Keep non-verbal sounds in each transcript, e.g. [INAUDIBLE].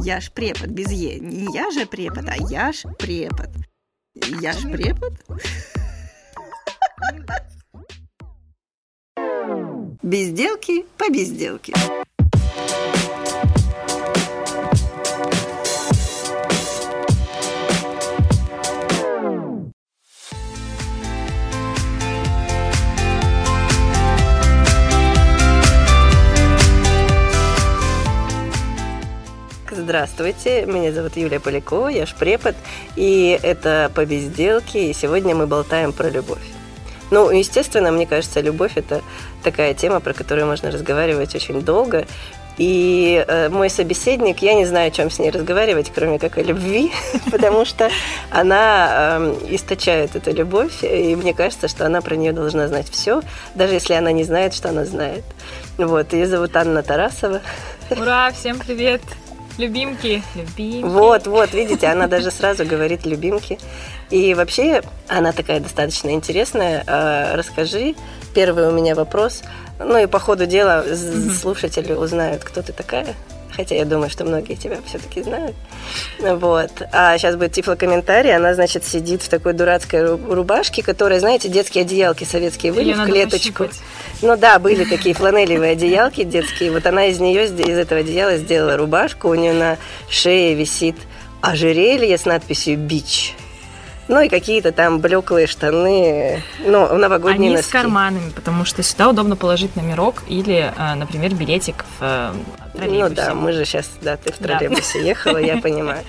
Я ж препод без Е. Не я же препод, а я ж препод. Я ж препод? [LAUGHS] Безделки по безделке. Здравствуйте, меня зовут Юлия Полякова, я ж препод, и это по безделке, и сегодня мы болтаем про любовь. Ну, естественно, мне кажется, любовь – это такая тема, про которую можно разговаривать очень долго, и э, мой собеседник, я не знаю, о чем с ней разговаривать, кроме как о любви, [LAUGHS] потому что она э, источает эту любовь, и мне кажется, что она про нее должна знать все, даже если она не знает, что она знает. Вот, ее зовут Анна Тарасова. Ура, всем привет! Любимки, любимки. Вот, вот, видите, она даже сразу говорит любимки. И вообще, она такая достаточно интересная. А, расскажи, первый у меня вопрос. Ну и по ходу дела слушатели узнают, кто ты такая. Хотя я думаю, что многие тебя все-таки знают. Вот. А сейчас будет тифлокомментарий. Она, значит, сидит в такой дурацкой рубашке, которая, знаете, детские одеялки советские были в клеточку. Ну да, были такие фланелевые одеялки детские. Вот она из нее, из этого одеяла сделала рубашку. У нее на шее висит ожерелье с надписью «Бич». Ну и какие-то там блеклые штаны, ну, новогодние Они носки. с карманами, потому что сюда удобно положить номерок или, э, например, билетик в э, троллейбусе. Ну да, мы же сейчас, да, ты в троллейбусе да. ехала, я [LAUGHS] понимаю.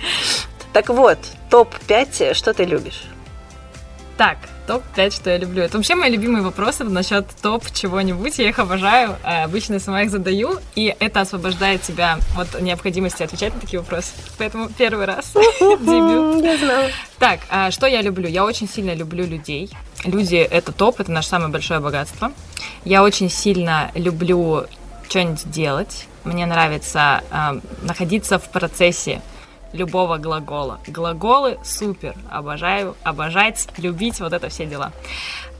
Так вот, топ-5, что ты любишь? Так, топ-5, что я люблю. Это вообще мои любимые вопросы насчет топ чего-нибудь. Я их обожаю. Э, обычно сама их задаю, и это освобождает тебя от необходимости отвечать на такие вопросы. Поэтому первый раз дебют. Я знала. Так, а что я люблю? Я очень сильно люблю людей. Люди — это топ, это наше самое большое богатство. Я очень сильно люблю что-нибудь делать. Мне нравится э, находиться в процессе любого глагола. Глаголы супер, обожаю, обожать, любить, вот это все дела.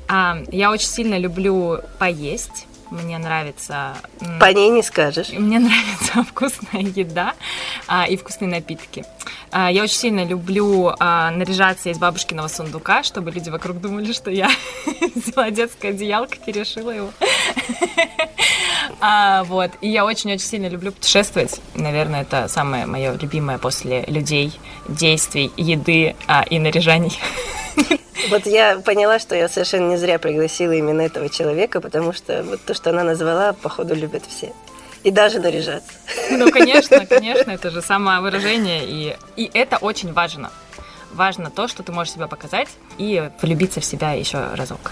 А, я очень сильно люблю поесть. Мне нравится... По ней не скажешь. Мне [LAUGHS] нравится вкусная еда а, и вкусные напитки. А, я очень сильно люблю а, наряжаться из бабушкиного сундука, чтобы люди вокруг думали, что я [LAUGHS] взяла детское одеялко и решила его. [LAUGHS] А, вот. И я очень-очень сильно люблю путешествовать. Наверное, это самое мое любимое после людей, действий, еды а, и наряжаний. [LAUGHS] Вот я поняла, что я совершенно не зря пригласила именно этого человека, потому что вот то, что она назвала, походу любят все. И даже наряжаться. Ну, конечно, [LAUGHS] конечно, это же самовыражение, и, и это очень важно. Важно то, что ты можешь себя показать и влюбиться в себя еще разок.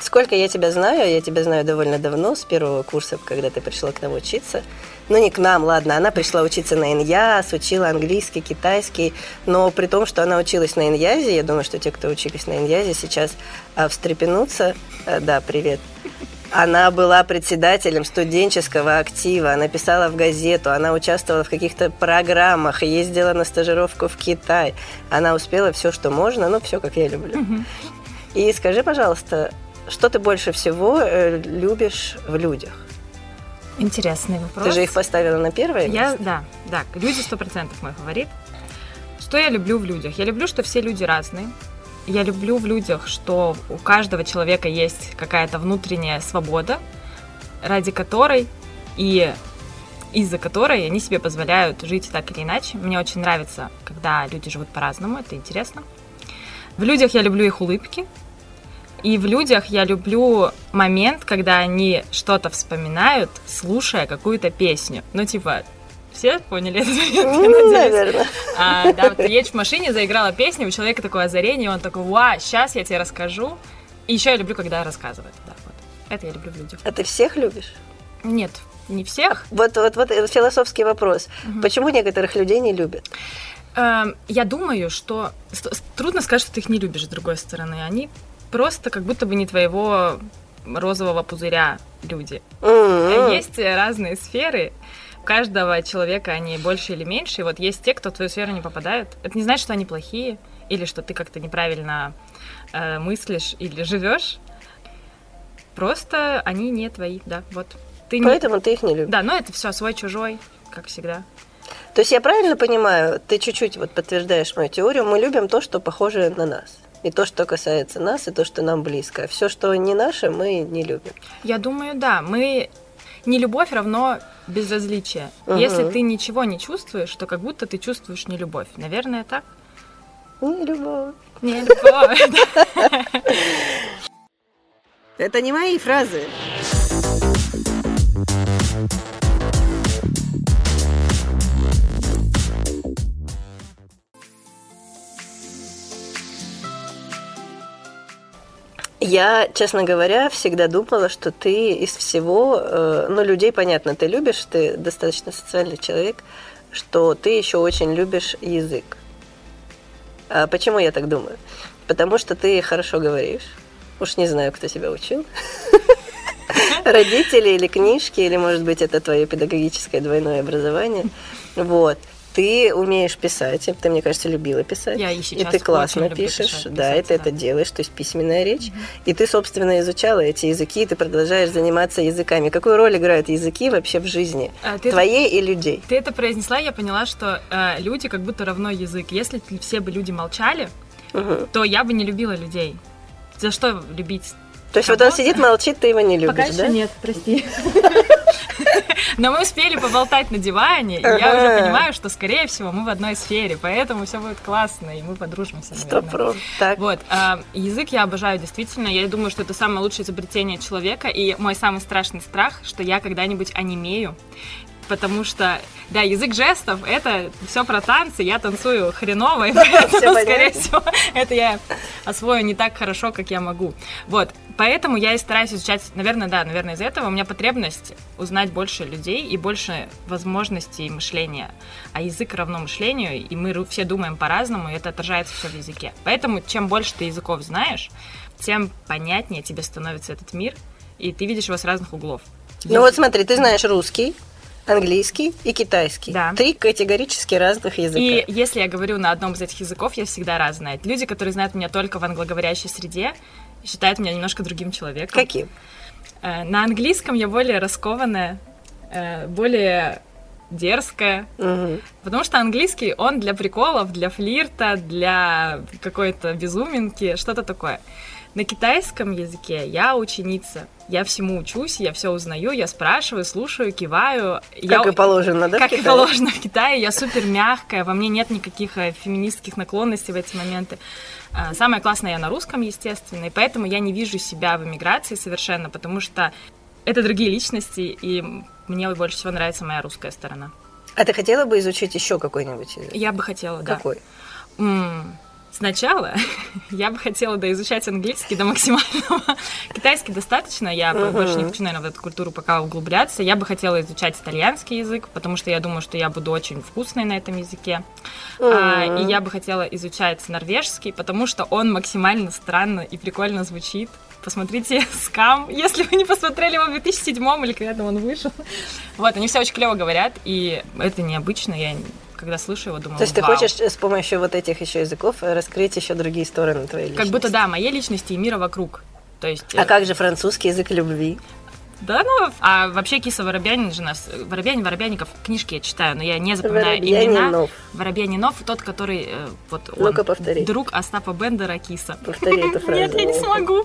Сколько я тебя знаю, я тебя знаю довольно давно, с первого курса, когда ты пришла к нам учиться. Ну, не к нам, ладно, она пришла учиться на иньяз, учила английский, китайский, но при том, что она училась на иньязе, я думаю, что те, кто учились на сейчас а, встрепенутся. А, да, привет. Она была председателем студенческого актива, она писала в газету, она участвовала в каких-то программах, ездила на стажировку в Китай. Она успела все, что можно, ну, все, как я люблю. И скажи, пожалуйста, что ты больше всего э, любишь в людях? Интересный вопрос. Ты же их поставила на первое я, место? Да, да. Люди сто процентов мой фаворит. Что я люблю в людях? Я люблю, что все люди разные. Я люблю в людях, что у каждого человека есть какая-то внутренняя свобода, ради которой и из-за которой они себе позволяют жить так или иначе. Мне очень нравится, когда люди живут по-разному, это интересно. В людях я люблю их улыбки, и в людях я люблю момент, когда они что-то вспоминают, слушая какую-то песню. Ну, типа, все поняли этот момент, Наверное. А, да, вот ты едешь в машине, заиграла песня, у человека такое озарение, он такой, ва, сейчас я тебе расскажу. И еще я люблю, когда рассказывают. Да, вот. Это я люблю в людях. А ты всех любишь? Нет, не всех. Вот, вот, вот философский вопрос. Угу. Почему некоторых людей не любят? Эм, я думаю, что трудно сказать, что ты их не любишь, с другой стороны. Они просто как будто бы не твоего розового пузыря люди. Mm-hmm. Есть разные сферы. У каждого человека они больше или меньше. И вот есть те, кто в твою сферу не попадают. Это не значит, что они плохие, или что ты как-то неправильно э, мыслишь или живешь. Просто они не твои, да, вот. Ты Поэтому не... ты их не любишь. Да, но это все свой-чужой, как всегда. То есть я правильно понимаю, ты чуть-чуть вот подтверждаешь мою теорию, мы любим то, что похоже на нас. И то, что касается нас, и то, что нам близко. Все, что не наше, мы не любим. Я думаю, да. Мы не любовь равно безразличие. Мгм. Если ты ничего не чувствуешь, то как будто ты чувствуешь не любовь. Наверное, так? Не любовь. Не любовь. [LAUGHS] Это не мои фразы. Я, честно говоря, всегда думала, что ты из всего, э, ну, людей, понятно, ты любишь, ты достаточно социальный человек, что ты еще очень любишь язык. А почему я так думаю? Потому что ты хорошо говоришь. Уж не знаю, кто тебя учил. [LAUGHS] Родители или книжки, или, может быть, это твое педагогическое двойное образование. Вот. Ты умеешь писать, ты, мне кажется, любила писать. Я и И сейчас ты классно пишешь, писать, да, и писать, ты это делаешь, то есть письменная речь. И ты, собственно, изучала эти языки, и ты продолжаешь заниматься языками. Какую роль играют языки вообще в жизни? А, ты- Твоей и людей? Ты это произнесла, я поняла, что э, люди как будто равно язык. Если все бы люди молчали, Мгм. то я бы не любила людей. За что любить? То есть вот он сидит, молчит, ты его не любишь, Пока еще да? нет, прости. [LAUGHS] Но мы успели поболтать на диване, и я уже понимаю, что, скорее всего, мы в одной сфере, поэтому все будет классно, и мы подружимся, Сто наверное. Так. Вот, а, язык я обожаю действительно. Я думаю, что это самое лучшее изобретение человека. И мой самый страшный страх, что я когда-нибудь онемею. Потому что, да, язык жестов это все про танцы. Я танцую хреново, и [LAUGHS] поэтому, скорее всего, это я освою не так хорошо, как я могу. Вот, поэтому я и стараюсь изучать, наверное, да, наверное, из этого у меня потребность узнать больше людей и больше возможностей мышления. А язык равно мышлению, и мы все думаем по-разному, и это отражается все в языке. Поэтому чем больше ты языков знаешь, тем понятнее тебе становится этот мир, и ты видишь его с разных углов. Ну вот смотри, ты знаешь русский, английский и китайский. Да. Три категорически разных языка. И если я говорю на одном из этих языков, я всегда разная. Люди, которые знают меня только в англоговорящей среде, считают меня немножко другим человеком. Каким? Э, На английском я более раскованная, э, более дерзкая, Мгм. потому что английский, он для приколов, для флирта, для какой-то безуминки, что-то такое. На китайском языке я ученица, я всему учусь, я все узнаю, я спрашиваю, слушаю, киваю. Как я... и положено, да? Как и положено в Китае, я супер мягкая, во мне нет никаких э, феминистских наклонностей в эти моменты. А, Самое классное я на русском, естественно, и поэтому я не вижу себя в эмиграции совершенно, потому что это другие личности, и мне больше всего нравится моя русская сторона. А ты хотела бы изучить еще какой-нибудь язык? Я бы хотела, да. Какой? Сначала [LAUGHS] я бы хотела доизучать английский до максимального. [LAUGHS] Китайский достаточно, я Мгм. больше не хочу, наверное, в эту культуру пока углубляться. Я бы хотела изучать итальянский язык, потому что я думаю, что я буду очень вкусной на этом языке. А, М. и я бы хотела изучать норвежский, потому что он максимально странно и прикольно звучит. Посмотрите [LAUGHS] «Скам», если вы не посмотрели его в 2007 или когда там он вышел. Вот, они все очень клево говорят, и это необычно. Я, когда слышу его, думаю, То есть ты «Вау». хочешь с помощью вот этих еще языков э, раскрыть еще другие стороны твоей личности? Как будто, да, моей личности и мира вокруг. То есть... А э, как же французский язык любви? Да, ну, а вообще Киса Воробьянин же нас... Воробьянин, Воробьяников, книжки я читаю, но я не запоминаю имена. Воробьянинов. Тот, который... э, вот он, Ну-ка, повтори. Друг Остапа Бендера Киса. Повтори эту [LAUGHS] фразу. Нет, я не смогу.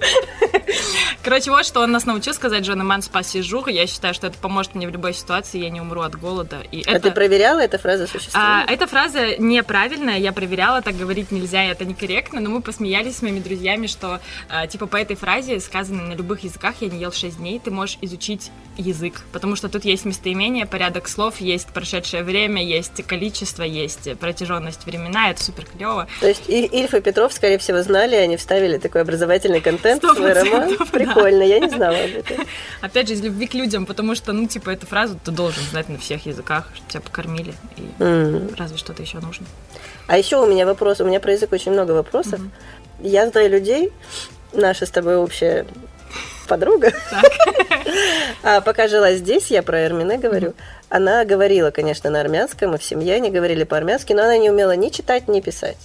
[LAUGHS] Короче, вот что он нас научил сказать Джон Ман спаси жух. Я считаю, что это поможет мне в любой ситуации, я не умру от голода. И А это... ты проверяла, эта фраза А, существует? эта фраза неправильная, я проверяла, так говорить нельзя, это некорректно, но мы посмеялись с моими друзьями, что, а, типа, по этой фразе, сказанной на любых языках, я не ел 6 дней, ты можешь изучить язык, потому что тут есть местоимение, порядок слов, есть прошедшее время, есть количество, есть протяженность времена, это супер клево. То есть И- Ильф и Петров, скорее всего, знали, они вставили такой образовательный контент в свой роман. процентов, да. Прикольно, я не знала об этом. [LAUGHS] Опять же, из любви к людям, потому что, ну, типа, эту фразу ты должен знать на всех языках, чтобы тебя покормили, и М. разве что-то еще нужно. А еще у меня вопрос, у меня про язык очень много вопросов. Я знаю людей, наша с тобой общая подруга, [LAUGHS] а пока жила здесь, я про Эрмине говорю, она говорила, конечно, на армянском, и в семье они говорили по-армянски, но она не умела ни читать, ни писать.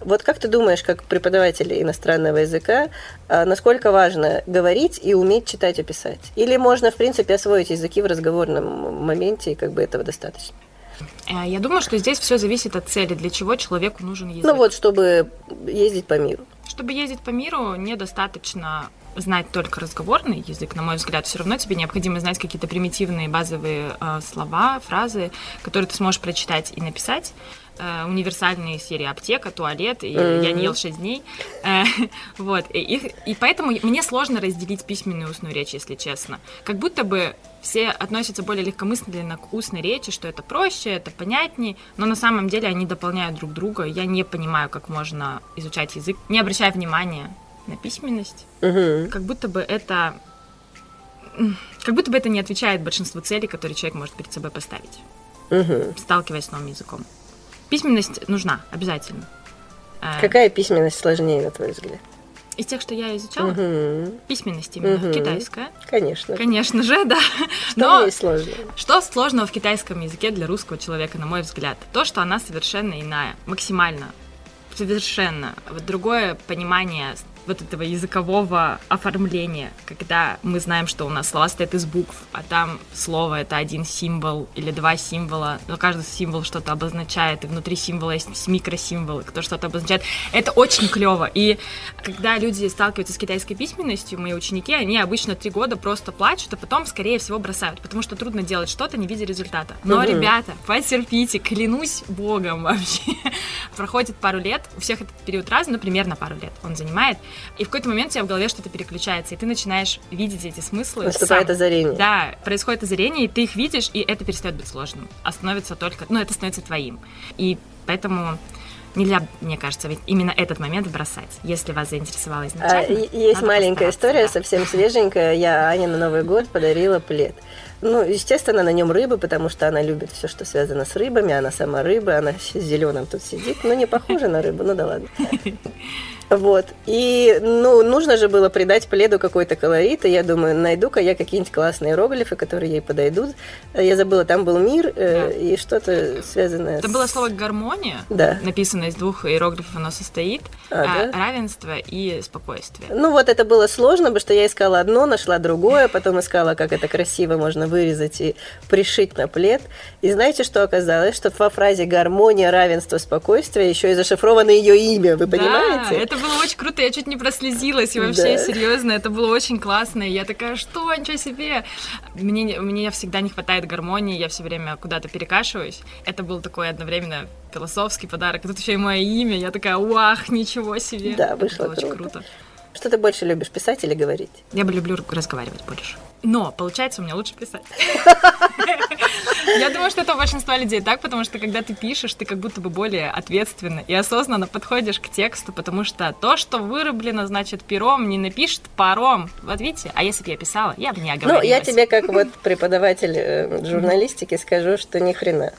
Вот как ты думаешь, как преподаватель иностранного языка, а, насколько важно говорить и уметь читать и писать? Или можно, в принципе, освоить языки в разговорном моменте, и как бы этого достаточно? Э, Я думаю, что здесь все зависит от цели, для чего человеку нужен язык. Ну вот, чтобы ездить по миру. Чтобы ездить по миру, недостаточно знать только разговорный язык, на мой взгляд, все равно тебе необходимо знать какие-то примитивные базовые э, слова, фразы, которые ты сможешь прочитать и написать. Э, универсальные серии аптека, туалет, и Мгм. я не ел 6 дней. Э, [LAUGHS] вот. И, их- и поэтому мне сложно разделить письменную и устную речь, если честно. Как будто бы все относятся более легкомысленно к устной речи, что это проще, это понятнее, но на самом деле они дополняют друг друга. Я не понимаю, как можно изучать язык, не обращая внимания на письменность. Мгм. Как будто бы это... Как будто бы это не отвечает большинству целей, которые человек может перед собой поставить, Мгм. сталкиваясь с новым языком. Письменность нужна обязательно. Э, Какая письменность сложнее, на твой взгляд? Из тех, что я изучала, Мгм. письменность именно Мгм. китайская. Конечно. Конечно же, да. Что Но в сложно? что сложного в китайском языке для русского человека, на мой взгляд? То, что она совершенно иная, максимально, совершенно. Вот другое понимание вот этого языкового оформления, когда мы знаем, что у нас слова состоят из букв, а там слово это один символ или два символа, но каждый символ что-то обозначает, и внутри символа есть микросимволы, кто что-то обозначает. Это очень клево. И когда люди сталкиваются с китайской письменностью, мои ученики, они обычно три года просто плачут, а потом, скорее всего, бросают, потому что трудно делать что-то, не видя результата. Но, Мгм. ребята, потерпите, клянусь богом [LAUGHS] вообще. Проходит пару лет, у всех этот период разный, ну, примерно пару лет он занимает, и в какой-то момент у тебя в голове что-то переключается, и ты начинаешь видеть эти смыслы Наступает сам. озарение. Да, происходит озарение, и ты их видишь, и это перестает быть сложным, а становится только, ну, это становится твоим. И поэтому нельзя, мне кажется, ведь именно этот момент бросать, если вас заинтересовало А, изначально. и- есть маленькая история, да. совсем свеженькая. Я Ане на Новый год подарила плед. Ну, естественно, на нем рыбы, потому что она любит все, что связано с рыбами. Она сама рыба, она с зеленым тут сидит. Ну, не похожа на рыбу, ну да ладно. [LAUGHS] Вот. И, ну, нужно же было придать пледу какой-то колорит, и я думаю, найду-ка я какие-нибудь классные иероглифы, которые ей подойдут. Я забыла, там был мир э, Да. и что-то связанное Это с... было слово гармония, Да. написано из двух иероглифов, оно состоит, А, а, да? равенство и спокойствие. Ну вот это было сложно, потому что я искала одно, нашла другое, потом искала, как это красиво можно вырезать и пришить на плед. И знаете, что оказалось? Что во фразе «гармония, равенство, спокойствие» еще и зашифровано ее имя, вы понимаете? Да, это было очень круто, я чуть не прослезилась, и вообще, Да. серьезно, это было очень классно, и я такая, что, ничего себе, мне, не- мне всегда не хватает гармонии, я все время куда-то перекашиваюсь, это был такой одновременно философский подарок, и тут еще и мое имя, я такая, вах, ничего себе. Да, вышло Это очень круто. Что ты больше любишь, писать или говорить? Я бы люблю разговаривать больше. Но, получается, у меня лучше писать. [LAUGHS] Я думаю, что это у большинства людей так, потому что когда ты пишешь, ты как будто бы более ответственно и осознанно подходишь к тексту, потому что то, что вырублено, значит, пером, не напишет паром. Вот видите? А если бы я писала, я бы не Ну, оговорилась. я тебе как [LAUGHS] вот преподаватель э, журналистики скажу, что ни хрена.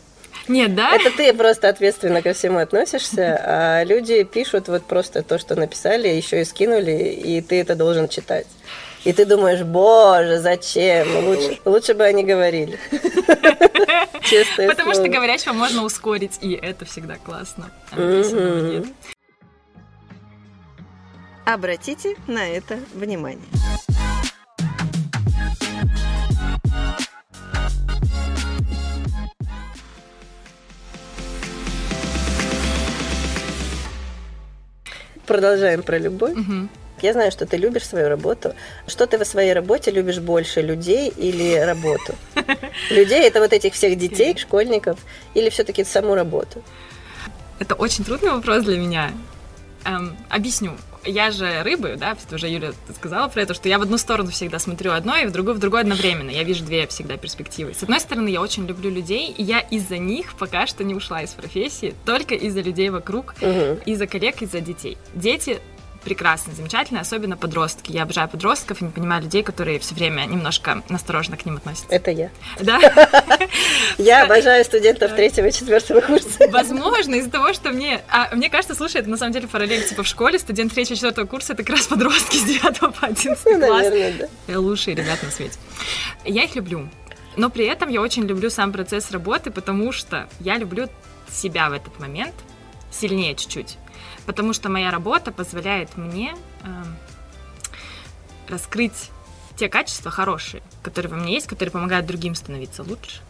Нет, да? Это ты просто ответственно ко всему относишься, а люди пишут вот просто то, что написали, еще и скинули, и ты это должен читать. И ты думаешь, боже, зачем? Лучше, лучше бы они говорили. [LAUGHS] Честное Потому что говорящего можно ускорить, и это всегда классно. Обратите на это внимание. Продолжаем про любовь. Мгм. Я знаю, что ты любишь свою работу. Что ты во своей работе любишь больше, людей или работу? [LAUGHS] Людей это вот этих всех детей, школьников, или все-таки саму работу? Это очень трудный вопрос для меня. Эм, объясню. Я же рыбы, да, уже Юля сказала про это, что я в одну сторону всегда смотрю одно, и в другую в другую одновременно. Я вижу две всегда перспективы. С одной стороны, я очень люблю людей, и я из-за них пока что не ушла из профессии, только из-за людей вокруг, Мгм. из-за коллег, из-за детей. Дети прекрасны, замечательны, особенно подростки. Я обожаю подростков и не понимаю людей, которые все время немножко настороженно к ним относятся. Это я. Да? [LAUGHS] Я обожаю студентов третьего и четвертого курса. Возможно, из-за того, что мне... А мне кажется, слушай, это на самом деле параллель, типа в школе студент 3-4 курса, это как раз подростки с 9 по 11 Ну, класс. Э, Лучшие ребят на свете. Я их люблю. Но при этом я очень люблю сам процесс работы, потому что я люблю себя в этот момент сильнее чуть-чуть. Потому что моя работа позволяет мне эм, раскрыть те качества хорошие, которые во мне есть, которые помогают другим становиться лучше.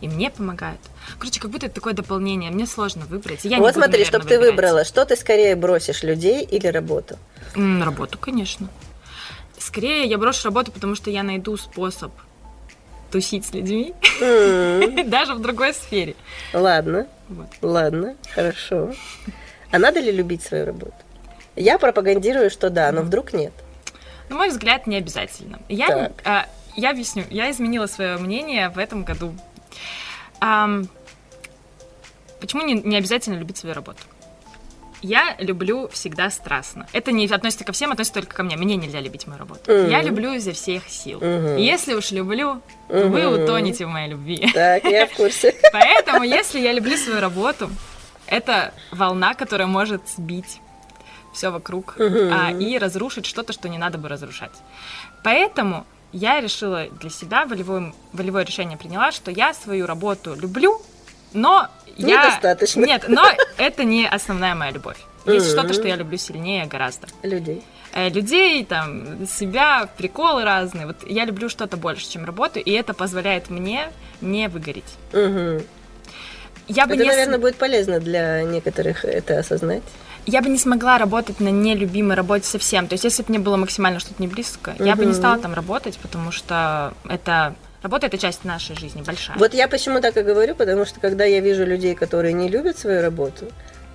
И мне помогают. короче, как будто это такое дополнение. Мне сложно выбрать. Я вот буду, смотри, чтобы ты выбрала, что ты скорее бросишь, людей или работу? М, Работу, конечно. Скорее я брошу работу, потому что я найду способ тусить с людьми, [LAUGHS] даже в другой сфере. Ладно, Вот. ладно, хорошо. А надо ли любить свою работу? Я пропагандирую, что да, но вдруг нет. На мой взгляд, не обязательно. Я, Так. а, я объясню. Я изменила свое мнение в этом году. Ам, почему не, не обязательно любить свою работу? Я люблю всегда страстно. Это не относится ко всем, относится только ко мне. Мне нельзя любить мою работу. Мгм. Я люблю изо всех сил. И Если уж люблю, то вы утонете в моей любви. Так, я в курсе. [LAUGHS] Поэтому, если я люблю свою работу, это волна, которая может сбить все вокруг а, и разрушить что-то, что не надо бы разрушать. Поэтому я решила для себя, волевое, волевое решение приняла, что я свою работу люблю, но я... Недостаточно. Нет, но это не основная моя любовь. Есть что-то, что я люблю сильнее гораздо. Людей. Э, Людей, там, себя, приколы разные. Вот я люблю что-то больше, чем работу, и это позволяет мне не выгореть. Мгм. Я бы Это, не наверное, будет полезно для некоторых это осознать. я бы не смогла работать на нелюбимой работе совсем. То есть, если бы мне было максимально что-то не близко, я бы не стала там работать, потому что это работа это часть нашей жизни большая. Вот я почему так и говорю, потому что когда я вижу людей, которые не любят свою работу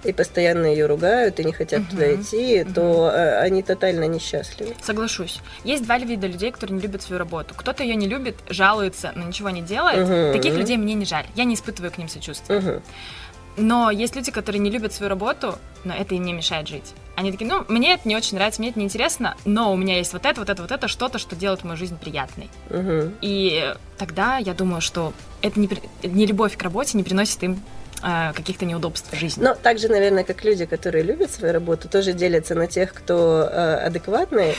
и постоянно ее ругают и не хотят Мгм. туда идти, то э, они тотально несчастливы. Соглашусь. Есть два вида людей, которые не любят свою работу. Кто-то ее не любит, жалуется, но ничего не делает. Мгм. Таких людей мне не жаль. Я не испытываю к ним сочувствия. Мгм. Но есть люди, которые не любят свою работу, но это им не мешает жить. Они такие, ну, мне это не очень нравится, мне это не интересно, но у меня есть вот это, вот это, вот это, что-то, что делает мою жизнь приятной. Мгм. И тогда я думаю, что это не, не любовь к работе не приносит им каких-то неудобств в жизни. Но также, наверное, как люди, которые любят свою работу, тоже делятся на тех, кто э, адекватные,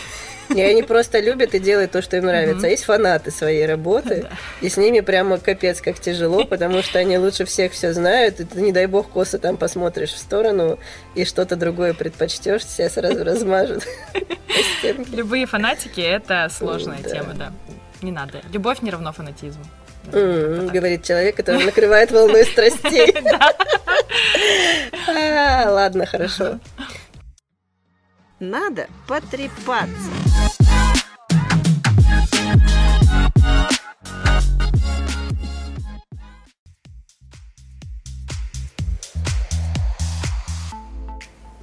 и они просто любят и делают то, что им нравится. А есть фанаты своей работы, и с ними прямо капец как тяжело, потому что они лучше всех все знают, и ты, не дай бог, косо там посмотришь в сторону, и что-то другое предпочтешь, тебя сразу размажут. [LAUGHS] Любые фанатики это сложная тема, да. Не надо. Любовь не равно фанатизму. Говорит человек, который накрывает волной страстей. [LAUGHS] А, Ладно, хорошо. Надо потрепаться.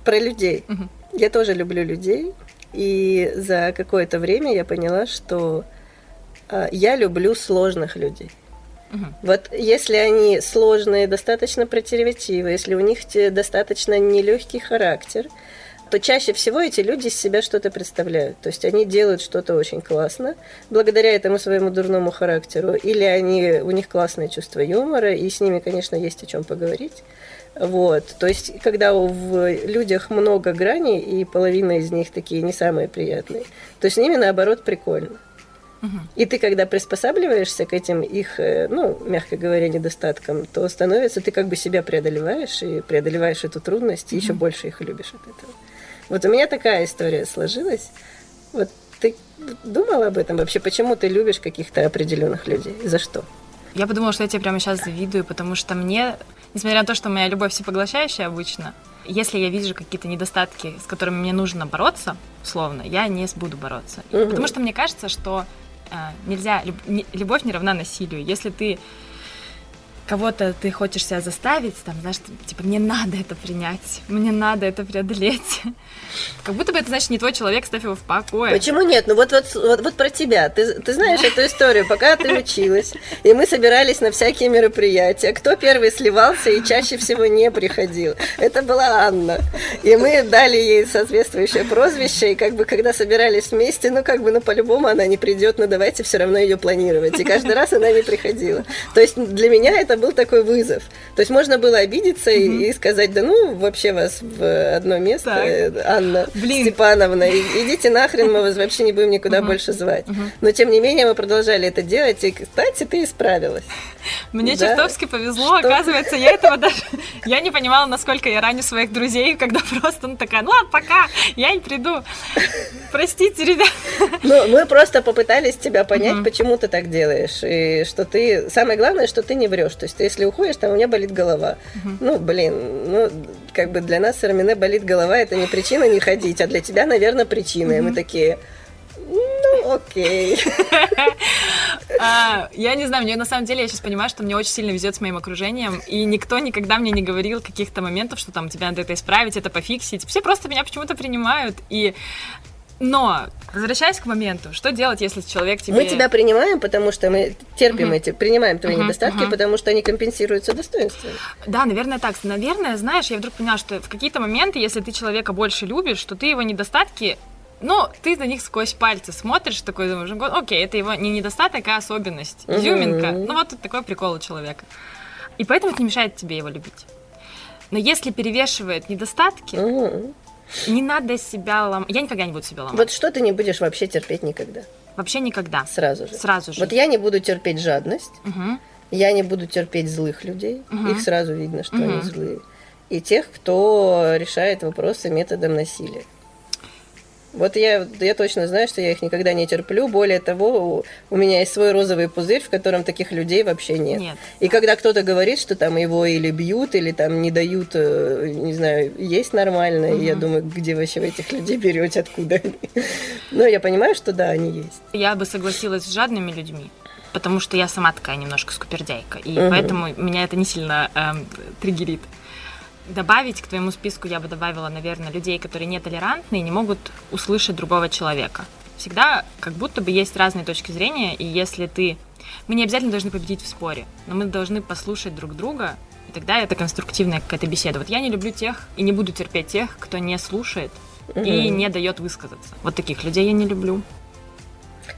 Про людей. Я тоже люблю людей, и за какое-то время я поняла, что я люблю сложных людей. Мгм. Вот если они сложные, достаточно противоречивые, если у них достаточно нелегкий характер, то чаще всего эти люди из себя что-то представляют. То есть они делают что-то очень классно, благодаря этому своему дурному характеру, или они, у них классное чувство юмора, и с ними, конечно, есть о чем поговорить. Вот. То есть, когда в людях много граней, и половина из них такие не самые приятные, то с ними, наоборот, прикольно. И ты, когда приспосабливаешься к этим их, э, ну, мягко говоря, недостаткам, то становится, ты как бы себя преодолеваешь и преодолеваешь эту трудность, и еще больше их любишь от этого. Вот у меня такая история сложилась. Вот ты думала об этом вообще? Почему ты любишь каких-то определенных людей? За что? Я подумала, что я тебе прямо сейчас завидую, потому что мне, несмотря на то, что моя любовь всепоглощающая обычно, если я вижу какие-то недостатки, с которыми мне нужно бороться, условно, я не буду бороться. Мгм. Потому что мне кажется, что нельзя, люб- не- любовь не равна насилию. Если ты кого-то ты хочешь себя заставить, там, знаешь, типа, мне надо это принять, мне надо это преодолеть. [LAUGHS] Как будто бы это значит не твой человек, ставь его в покое. Почему нет? Ну вот, вот, вот, вот про тебя. Ты, ты знаешь эту историю, пока ты училась, и мы собирались на всякие мероприятия. Кто первый сливался и чаще всего не приходил? Это была Анна. И мы дали ей соответствующее прозвище, и как бы когда собирались вместе, ну как бы, ну по-любому она не придет, но давайте все равно ее планировать. И каждый раз она не приходила. То есть для меня это был такой вызов. То есть можно было обидеться и, и сказать, да ну вообще вас в одно место, Так. Анна Блин. Степановна, и- идите нахрен, мы вас [LAUGHS] вообще не будем никуда больше звать. Но тем не менее мы продолжали это делать, и, кстати, ты исправилась. Мне Да. чертовски повезло, Что? оказывается, я этого даже... [LAUGHS] Я не понимала, насколько я раню своих друзей, [LAUGHS] когда просто, ну, такая, ну, ладно, пока, я не приду. Простите, ребят. Ну, мы просто попытались тебя понять, почему ты так делаешь, и что ты... Самое главное, что ты не врешь. То есть ты если уходишь, там у меня болит голова. Ну, блин, ну, как бы для нас с Армине болит голова, это не причина не ходить, а для тебя, наверное, причина. И мы такие, ну, окей. [LAUGHS] А, Я не знаю, мне на самом деле, я сейчас понимаю, что мне очень сильно везет с моим окружением, и никто никогда мне не говорил каких-то моментов, что там тебе надо это исправить, это пофиксить. Все просто меня почему-то принимают, и но, возвращаясь к моменту, что делать, если человек тебе... Мы тебя принимаем, потому что мы терпим Мгм. эти, принимаем твои Мгм, недостатки, мгм. потому что они компенсируются достоинством. Да, наверное, так. Наверное, знаешь, я вдруг поняла, что в какие-то моменты, если ты человека больше любишь, что ты его недостатки ну, ты на них сквозь пальцы смотришь, такой думаешь, «Ну, окей, это его не недостаток, а особенность, изюминка. Ну, вот тут такой прикол у человека. И поэтому это не мешает тебе его любить. Но если перевешивает недостатки, Мгм. Не надо себя ломать. Я никогда не буду себя ломать. Вот что ты не будешь вообще терпеть никогда, Вообще никогда. сразу же. Сразу же. Вот я не буду терпеть жадность, Мгм. я не буду терпеть злых людей, Мгм. их сразу видно, что они Мгм. злые, и тех, кто решает вопросы методом насилия. Вот я, я точно знаю, что я их никогда не терплю. Более того, у, у меня есть свой розовый пузырь, в котором таких людей вообще нет. Нет. И когда кто-то говорит, что там его или бьют, или там не дают, э, не знаю, есть нормально, и я думаю, где вообще вы этих людей берете, откуда они. Но я понимаю, что да, они есть. Я бы согласилась с жадными людьми, потому что я сама такая немножко скупердяйка, и Мгм. поэтому меня это не сильно эм, триггерит. Добавить к твоему списку я бы добавила, наверное, людей, которые нетолерантны и не могут услышать другого человека. Всегда как будто бы есть разные точки зрения, и если ты... Мы не обязательно должны победить в споре, но мы должны послушать друг друга, и тогда это конструктивная какая-то беседа. Вот я не люблю тех и не буду терпеть тех, кто не слушает и не дает высказаться. Вот таких людей я не люблю.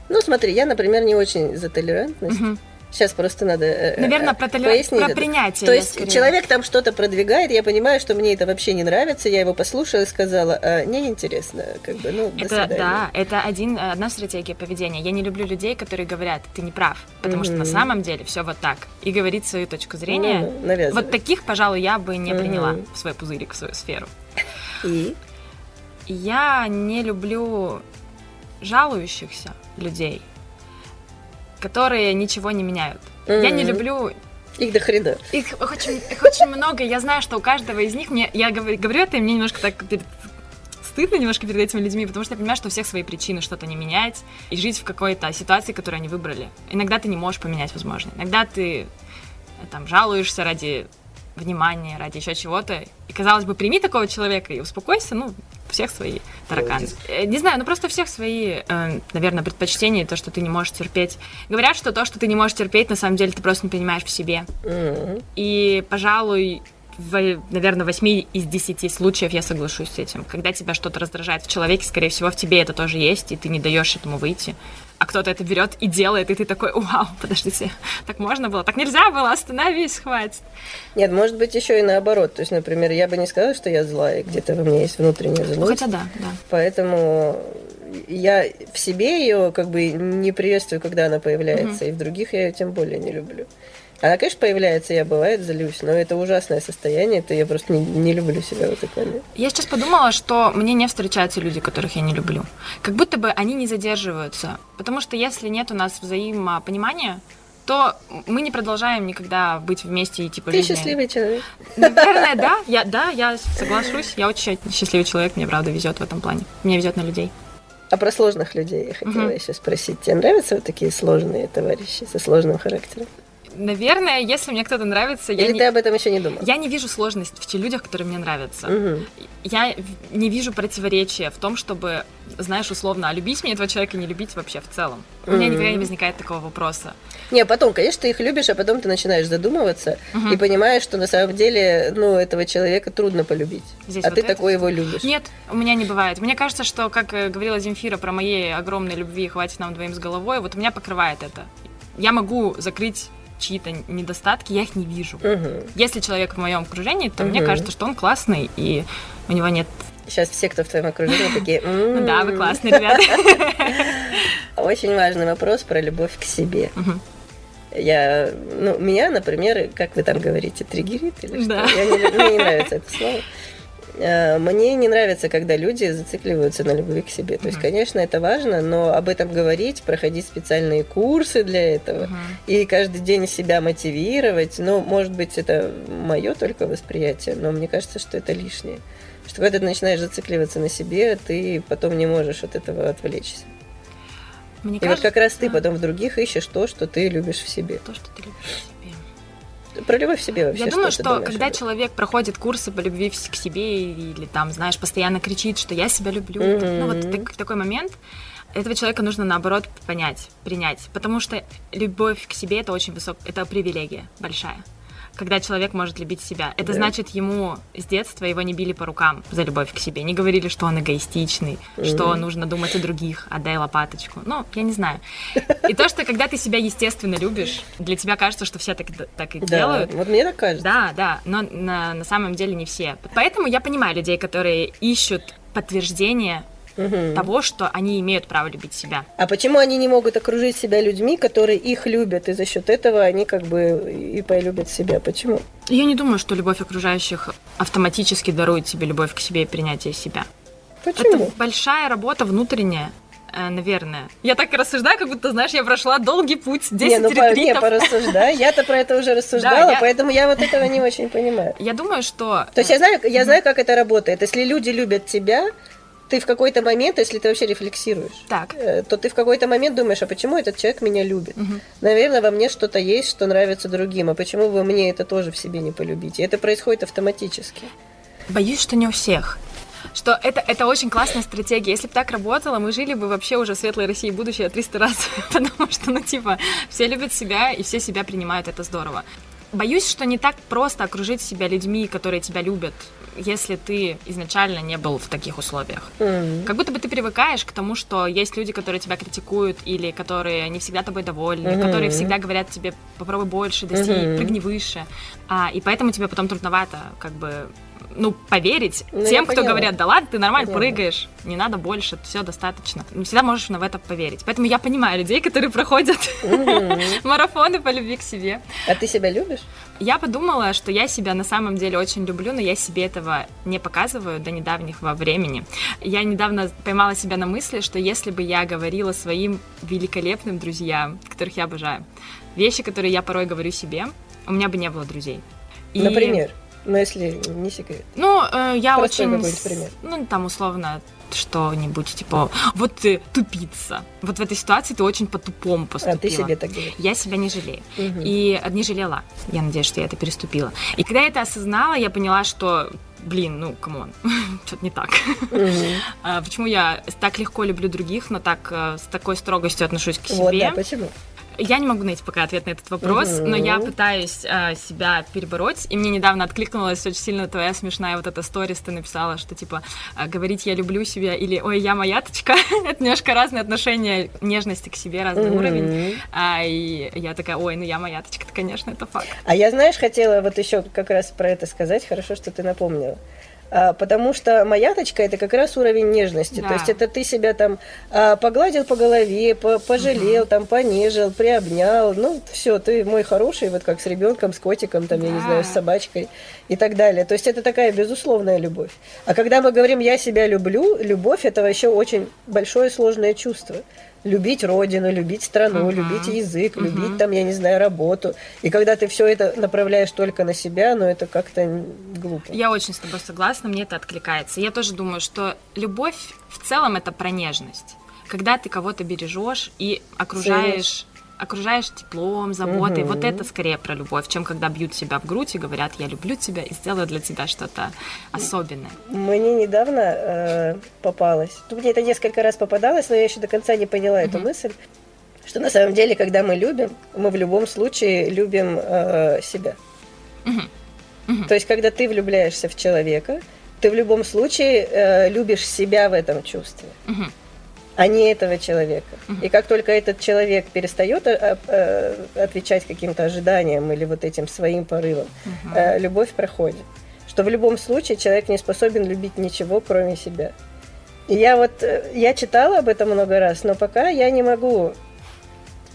Ну, смотри, я, например, не очень за толерантность. Сейчас просто надо э, Наверное, э, про, толер- пояснить про это. принятие. То есть скорее. человек там что-то продвигает, я понимаю, что мне это вообще не нравится, я его послушала и сказала, а, неинтересно, как бы, ну, до Это, свидания. да, это один, одна стратегия поведения. Я не люблю людей, которые говорят, ты не прав, потому что на самом деле все вот так. И говорить свою точку зрения. Навязывать. вот таких, пожалуй, я бы не Мгм. приняла в свой пузырик, в свою сферу. И? Я не люблю жалующихся людей, которые ничего не меняют. Я не люблю Их до хрена. Их очень, их очень много. Я знаю, что у каждого из них мне я говорю, говорю это, и мне немножко так перед- стыдно немножко перед этими людьми, потому что я понимаю, что у всех свои причины что-то не менять и жить в какой-то ситуации, которую они выбрали. Иногда ты не можешь поменять, возможно. Иногда ты э, там жалуешься ради внимания, ради еще чего-то. И казалось бы, прими такого человека и успокойся. Ну, у всех свои тараканы. Э, Не знаю, ну просто у всех свои, э, наверное, предпочтения, то, что ты не можешь терпеть. Говорят, что то, что ты не можешь терпеть, на самом деле ты просто не понимаешь в себе. И, пожалуй, в, наверное, 8 из 10 случаев я соглашусь с этим. Когда тебя что-то раздражает в человеке, скорее всего, в тебе это тоже есть, и ты не даешь этому выйти. А кто-то это берет и делает, и ты такой, вау, подождите, так можно было, так нельзя было, остановись, хватит. Нет, может быть, еще и наоборот. То есть, например, я бы не сказала, что я злая, где-то во мне есть внутренняя Ну, злость. хотя да, да. Поэтому я в себе ее как бы не приветствую, когда она появляется, и в других я ее тем более не люблю. Она, конечно, появляется, я бывает злюсь, но это ужасное состояние, это я просто не, не люблю себя в этот момент. Я сейчас подумала, что мне не встречаются люди, которых я не люблю. Как будто бы они не задерживаются. Потому что если нет у нас взаимопонимания, то мы не продолжаем никогда быть вместе и типа Ты жизни. счастливый человек. Наверное, да. Я, да, я соглашусь. Я очень счастливый человек, мне правда везет в этом плане. Мне везет на людей. А про сложных людей я хотела Мгм. еще спросить. Тебе нравятся вот такие сложные товарищи со сложным характером? Наверное, если мне кто-то нравится, я Или не, ты об этом еще не думал? я не вижу сложность в тех людях, которые мне нравятся. Мгм. Я не вижу противоречия в том, чтобы, знаешь, условно, а любить мне этого человека, не любить вообще в целом. У меня никогда не возникает такого вопроса. Не, потом, конечно, ты их любишь, а потом ты начинаешь задумываться Мгм. и понимаешь, что на самом деле, ну, этого человека трудно полюбить. Здесь а вот ты это? такой его любишь. Нет, у меня не бывает. Мне кажется, что, как э, говорила Земфира про моей огромной любви «Хватит нам двоим с головой», вот у меня покрывает это. Я могу закрыть чьи-то недостатки, я их не вижу. Мгм. Если человек в моем окружении, то мне Мгм. кажется, что он классный, и у него нет... Сейчас все, кто в твоем окружении, такие... «М, Да, вы классные ребята. [LAUGHS] Очень важный вопрос про любовь к себе. Я, ну, меня, например, как вы там говорите, триггерит или что? Да. Я не мне не нравится это слово. Э, мне не нравится, когда люди зацикливаются на любви к себе. То есть, конечно, это важно, но об этом говорить, проходить специальные курсы для этого и каждый день себя мотивировать. Ну, может быть, это мое только восприятие, но мне кажется, что это лишнее. Что когда ты начинаешь зацикливаться на себе, ты потом не можешь от этого отвлечься. Мне И вот как раз ты кажется, потом в других ищешь то, что ты любишь в себе. То, что ты любишь в себе. Про любовь в себе вообще. Я думаю, что думаешь когда этом? человек проходит курсы по любви к себе или там, знаешь, постоянно кричит, что я себя люблю, Мгм. ну вот так- такой момент, этого человека нужно наоборот понять, принять, потому что любовь к себе это очень высок, это привилегия большая. Когда человек может любить себя. Это Да. значит, ему с детства его не били по рукам за любовь к себе. Не говорили, что он эгоистичный, что Мгм. нужно думать о других, отдай лопаточку. Ну, я не знаю. И то, что когда ты себя естественно любишь, для тебя кажется, что все так, так и Да, делают. вот мне так кажется. Да, да, но на, на самом деле не все. Поэтому я понимаю людей, которые ищут подтверждение Мгм. того, что они имеют право любить себя. А почему они не могут окружить себя людьми, которые их любят, и за счет этого они как бы и полюбят себя? Почему? Я не думаю, что любовь окружающих автоматически дарует тебе любовь к себе и принятие себя. Почему? Это большая работа внутренняя, э, наверное. Я так и рассуждаю, как будто, знаешь, я прошла долгий путь, 10 не, ну по, не, ретритов. порассуждай. Я-то про это уже рассуждала, я- поэтому я вот этого не очень понимаю. Я думаю, что... То есть я знаю, я знаю, как это работает. Если люди любят тебя, ты в какой-то момент, если ты вообще рефлексируешь, Так. э, то ты в какой-то момент думаешь, а почему этот человек меня любит? Мгм. Наверное, во мне что-то есть, что нравится другим, а почему вы мне это тоже в себе не полюбите? И это происходит автоматически. Боюсь, что не у всех. Что это, это очень классная стратегия. Если бы так работало, мы жили бы вообще уже в светлой России будущее 300 раз. [LAUGHS] Потому что, ну, типа, все любят себя, и все себя принимают, это здорово. Боюсь, что не так просто окружить себя людьми, которые тебя любят, если ты изначально не был в таких условиях. М. Как будто бы ты привыкаешь к тому, что есть люди, которые тебя критикуют, или которые не всегда тобой довольны, Мгм. которые всегда говорят тебе попробуй больше, достиг, Мгм. прыгни выше. А, и поэтому тебе потом трудновато, как бы, ну, поверить Ну, тем, кто говорят, да ладно, ты нормально Поняла. прыгаешь, не надо больше, все достаточно. Не всегда можешь в это поверить. Поэтому я понимаю людей, которые проходят [LAUGHS] марафоны по любви к себе. А ты себя любишь? Я подумала, что я себя на самом деле очень люблю, но я себе этого не показываю до недавнего времени. Я недавно поймала себя на мысли, что если бы я говорила своим великолепным друзьям, которых я обожаю, вещи, которые я порой говорю себе, у меня бы не было друзей. И- Например. Ну, если не секрет. Ну, э, я Простой очень... пример. Ну, там, условно, что-нибудь, типа, вот ты тупица. Вот в этой ситуации ты очень по-тупому поступила. А ты себе так говоришь. Я себя не жалею. Мгм. И не жалела. Я надеюсь, что я это переступила. И когда я это осознала, я поняла, что, блин, ну, come on, [LAUGHS] что-то не так. Мгм. [LAUGHS] А, Почему я так легко люблю других, но так э, с такой строгостью отношусь к Вот, себе? да, почему? Я не могу найти пока ответ на этот вопрос, Мгм. но я пытаюсь э, себя перебороть. И мне недавно откликнулась очень сильно твоя смешная вот эта сторис, ты написала, что типа э, говорить я люблю себя или ой, я маяточка. [LAUGHS] Это немножко разные отношения нежности к себе, разный Мгм. уровень. А, и я такая, ой, ну я маяточка, это, конечно, это факт. А я, знаешь, хотела вот еще как раз про это сказать. Хорошо, что ты напомнила. А, потому что маяточка это как раз уровень нежности. Да. То есть это ты себя там а, погладил по голове, по- пожалел, там понежил, приобнял. Ну, все, ты мой хороший, вот как с ребенком, с котиком, там, я не Да. знаю, с собачкой и так далее. То есть это такая безусловная любовь. А когда мы говорим я себя люблю, любовь это вообще очень большое сложное чувство. Любить родину, любить страну, Мгм. любить язык, Мгм. любить там, я не знаю, работу. И когда ты все это направляешь только на себя, ну это как-то глупо. Я очень с тобой согласна, мне это откликается. Я тоже думаю, что любовь в целом это про нежность. Когда ты кого-то бережешь и окружаешь, окружаешь теплом, заботой, Мгм. вот это скорее про любовь, чем когда бьют себя в грудь и говорят, я люблю тебя и сделаю для тебя что-то особенное. Мне недавно э, попалось, ну, мне это несколько раз попадалось, но я еще до конца не поняла эту Мгм. мысль, что на самом деле, когда мы любим, мы в любом случае любим э, себя. Мгм. Мгм. То есть, когда ты влюбляешься в человека, ты в любом случае э, любишь себя в этом чувстве. Мгм. А не этого человека. И как только этот человек перестает э, э, отвечать каким-то ожиданиям или вот этим своим порывам, э, любовь проходит. Что в любом случае человек не способен любить ничего, кроме себя. И я вот, я читала об этом много раз, но пока я не могу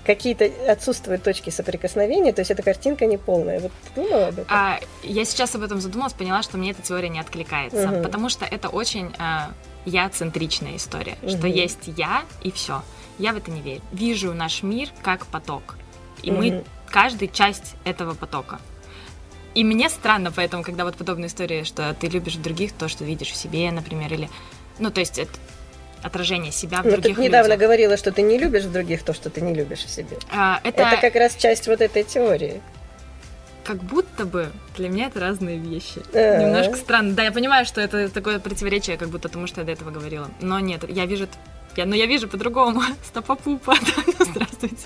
какие-то отсутствуют точки соприкосновения, то есть эта картинка не полная. Вот ты думала об этом? А, я сейчас об этом задумалась, поняла, что мне эта теория не откликается, угу. потому что это очень а, я-центричная история, угу. что есть я и все. Я в это не верю. Вижу наш мир как поток, и угу. мы каждый часть этого потока. И мне странно поэтому, когда вот подобные истории, что ты любишь других то, что видишь в себе, например, или... Ну, то есть это отражение себя в ну, других ты недавно людях. говорила, что ты не любишь в других то, что ты не любишь в себе. А, это... это как раз часть вот этой теории. Как будто бы для меня это разные вещи. А-а-а. Немножко странно. Да, я понимаю, что это такое противоречие, как будто тому, что я до этого говорила. Но нет, я вижу я, но я вижу по-другому. [LAUGHS] Стопопупа. [LAUGHS] Здравствуйте.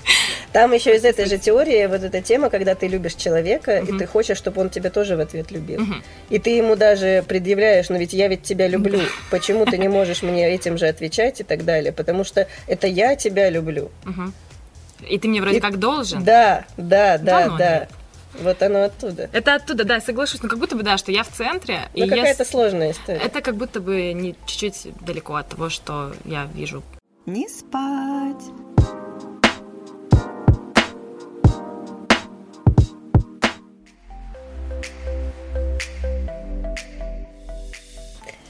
Там еще из этой же теории вот эта тема, когда ты любишь человека, и ты хочешь, чтобы он тебя тоже в ответ любил. И ты ему даже предъявляешь, ну ведь я ведь тебя люблю, почему ты не [LAUGHS] можешь мне этим же отвечать и так далее, потому что это я тебя люблю. И ты мне вроде и... как должен. Да, да, да, да. да. Вот оно оттуда. Это оттуда, да, соглашусь. Но как будто бы, да, что я в центре. Ну, какая-то я... сложная история. Это как будто бы не чуть-чуть далеко от того, что я вижу. Не спать.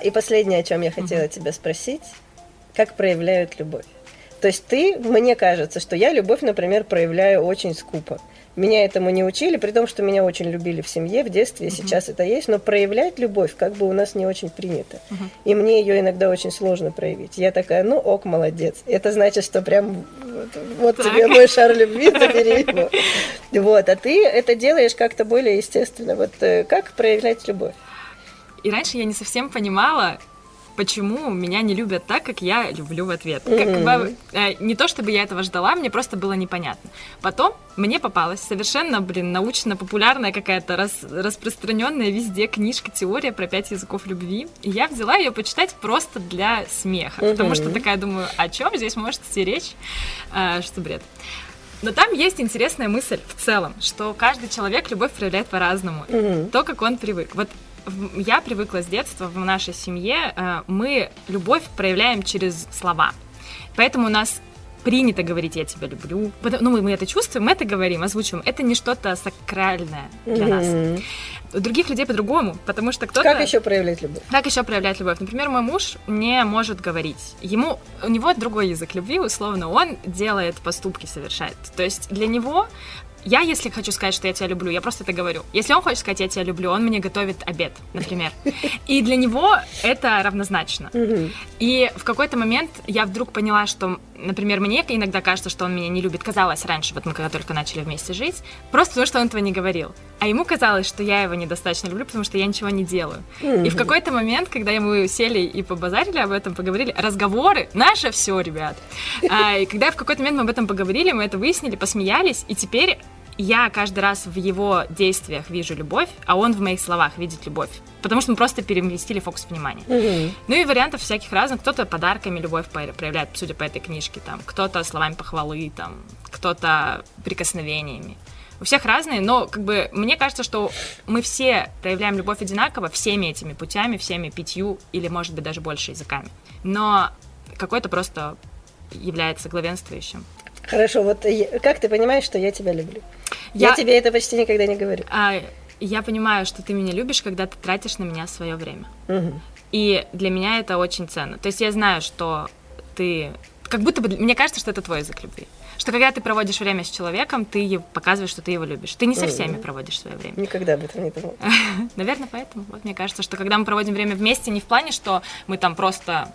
И последнее, о чем я хотела угу. тебя спросить, как проявляют любовь? То есть ты, мне кажется, что я любовь, например, проявляю очень скупо. Меня этому не учили, при том, что меня очень любили в семье, в детстве, и сейчас это есть, но проявлять любовь как бы у нас не очень принято. Uh-huh. И мне ее иногда очень сложно проявить. Я такая, ну ок, молодец. Это значит, что прям вот, вот тебе мой шар любви, забери его. Вот, а ты это делаешь как-то более естественно. Вот э, как проявлять любовь? И раньше я не совсем понимала, почему меня не любят так, как я люблю в ответ. Mm-hmm. Как бы, э, не то чтобы я этого ждала, мне просто было непонятно. Потом мне попалась совершенно, блин, научно-популярная какая-то рас, распространенная везде книжка «Теория про пять языков любви». И я взяла ее почитать просто для смеха, mm-hmm. потому что такая думаю, о чем здесь может идти речь? А, что бред. Но там есть интересная мысль в целом, что каждый человек любовь проявляет по-разному. Mm-hmm. То, как он привык. Вот я привыкла с детства в нашей семье, э, мы любовь проявляем через слова. Поэтому у нас принято говорить «я тебя люблю». Ну, мы, мы это чувствуем, мы это говорим, озвучиваем. Это не что-то сакральное для mm-hmm. нас. У других людей по-другому, потому что кто-то... Как еще проявлять любовь? Как еще проявлять любовь? Например, мой муж не может говорить. Ему, у него другой язык любви, условно, он делает поступки, совершает. То есть для него я, если хочу сказать, что я тебя люблю, я просто это говорю. Если он хочет сказать, я тебя люблю, он мне готовит обед, например. И для него это равнозначно. И в какой-то момент я вдруг поняла, что, например, мне иногда кажется, что он меня не любит. Казалось раньше, вот мы когда только начали вместе жить, просто потому что он этого не говорил. А ему казалось, что я его недостаточно люблю, потому что я ничего не делаю. И в какой-то момент, когда мы сели и побазарили об этом, поговорили, разговоры, наше все, ребят. А, и когда в какой-то момент мы об этом поговорили, мы это выяснили, посмеялись, и теперь я каждый раз в его действиях вижу любовь, а он в моих словах видит любовь. Потому что мы просто переместили фокус внимания. Угу. Ну и вариантов всяких разных. Кто-то подарками любовь проявляет, судя по этой книжке, там, кто-то словами похвалы, там, кто-то прикосновениями. У всех разные, но как бы мне кажется, что мы все проявляем любовь одинаково всеми этими путями, всеми пятью или, может быть, даже больше языками. Но какой-то просто является главенствующим. Хорошо, вот как ты понимаешь, что я тебя люблю? Я, я тебе это почти никогда не говорю. А, я понимаю, что ты меня любишь, когда ты тратишь на меня свое время. Угу. И для меня это очень ценно. То есть я знаю, что ты... Как будто бы... Мне кажется, что это твой язык любви. Что когда ты проводишь время с человеком, ты показываешь, что ты его любишь. Ты не со всеми проводишь свое время. Никогда об этом не думала. [LAUGHS] Наверное, поэтому. Вот мне кажется, что когда мы проводим время вместе, не в плане, что мы там просто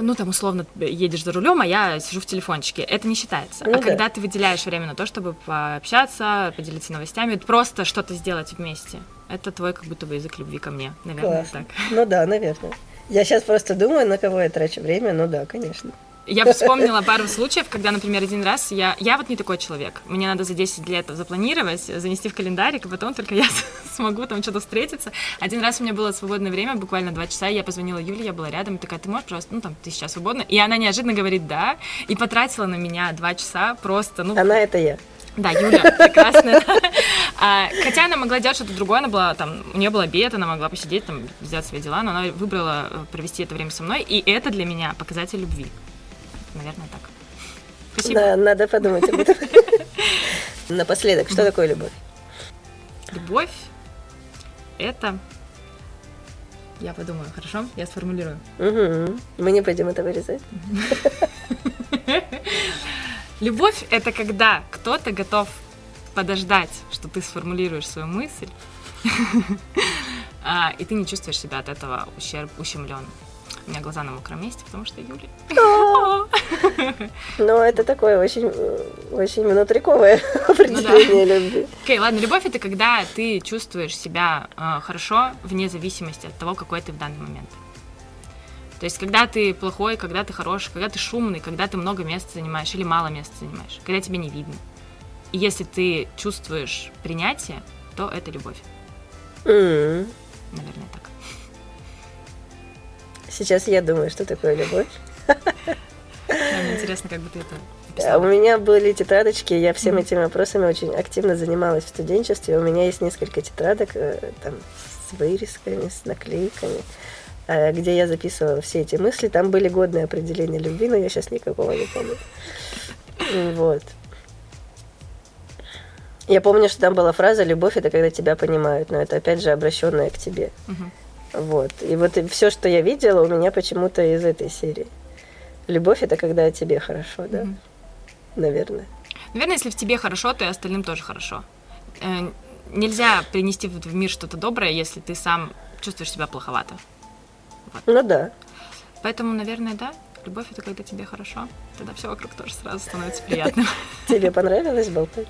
ну, там, условно, едешь за рулем, а я сижу в телефончике. Это не считается. Ну, а да. когда ты выделяешь время на то, чтобы пообщаться, поделиться новостями, просто что-то сделать вместе, это твой как будто бы язык любви ко мне, наверное, Классно. так. Ну да, наверное. Я сейчас просто думаю, на кого я трачу время, ну да, конечно. Я вспомнила пару случаев, когда, например, один раз я... Я вот не такой человек. Мне надо за 10 лет запланировать, занести в календарик, и потом только я [LAUGHS] смогу там что-то встретиться. Один раз у меня было свободное время, буквально два часа, и я позвонила Юле, я была рядом, и такая, ты можешь просто, ну там, ты сейчас свободна? И она неожиданно говорит «да», и потратила на меня два часа просто, ну... Она это я. Да, Юля, прекрасная. А, хотя она могла делать что-то другое, она была там, у нее был обед, она могла посидеть, там, сделать свои дела, но она выбрала э, провести это время со мной, и это для меня показатель любви. Наверное, так. Спасибо. Да, надо подумать об этом. [LAUGHS] Напоследок, что такое любовь? Любовь — это... Я подумаю, хорошо? Я сформулирую. Угу. Мы не пойдем это вырезать. [LAUGHS] Любовь — это когда кто-то готов подождать, что ты сформулируешь свою мысль, [LAUGHS] а, и ты не чувствуешь себя от этого ущерб, ущемлен. У меня глаза на мокром месте, потому что Юля. Ну, это такое очень, очень внутриковое [LAUGHS] определение любви. Окей, ладно, любовь это когда ты чувствуешь себя э, хорошо вне зависимости от того, какой ты в данный момент. То есть, когда ты плохой, когда ты хороший, когда ты шумный, когда ты много места занимаешь или мало места занимаешь, когда тебя не видно. И если ты чувствуешь принятие, то это любовь. М. Наверное, так. Сейчас я думаю, что такое любовь. [LAUGHS] Интересно, как бы ты это А У меня были тетрадочки, я всем этими вопросами очень активно занималась в студенчестве. У меня есть несколько тетрадок э, там, с вырезками, с наклейками, э, где я записывала все эти мысли. Там были годные определения любви, но я сейчас никакого не помню. Вот. Я помню, что там была фраза «любовь – это когда тебя понимают», но это опять же обращенная к тебе. Вот. И вот все, что я видела, у меня почему-то из этой серии. Любовь – это когда тебе хорошо, да? Мгм. Наверное. Наверное, если в тебе хорошо, то и остальным тоже хорошо. Э, Нельзя принести в мир что-то доброе, если ты сам чувствуешь себя плоховато. Ну да. Поэтому, наверное, да, любовь это когда тебе хорошо. Тогда все вокруг тоже сразу становится приятным. [LAUGHS] Тебе понравилось болтать?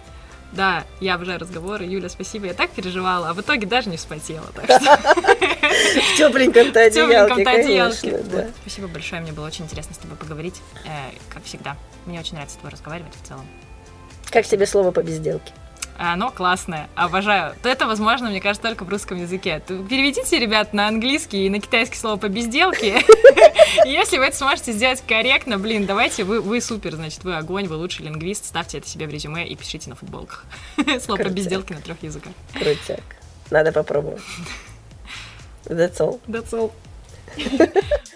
Да, я обожаю разговоры. Юля, спасибо. Я так переживала, а в итоге даже не вспотела. [LAUGHS] В тепленьком-то одеялке, Спасибо большое, мне было очень интересно с тобой поговорить, э, как всегда. Мне очень нравится с тобой разговаривать в целом. Как тебе слово по безделке? А оно классное, обожаю. Это возможно, мне кажется, только в русском языке. Переведите, ребят, на английский и на китайский слово по безделке. [LAUGHS] Если вы это сможете сделать корректно, блин, давайте вы, вы супер, значит, вы огонь, вы лучший лингвист, ставьте это себе в резюме и пишите на футболках. [LAUGHS] Слово по безделке на трех языках. Крутяк. Надо попробовать. That's all. That's all. [LAUGHS]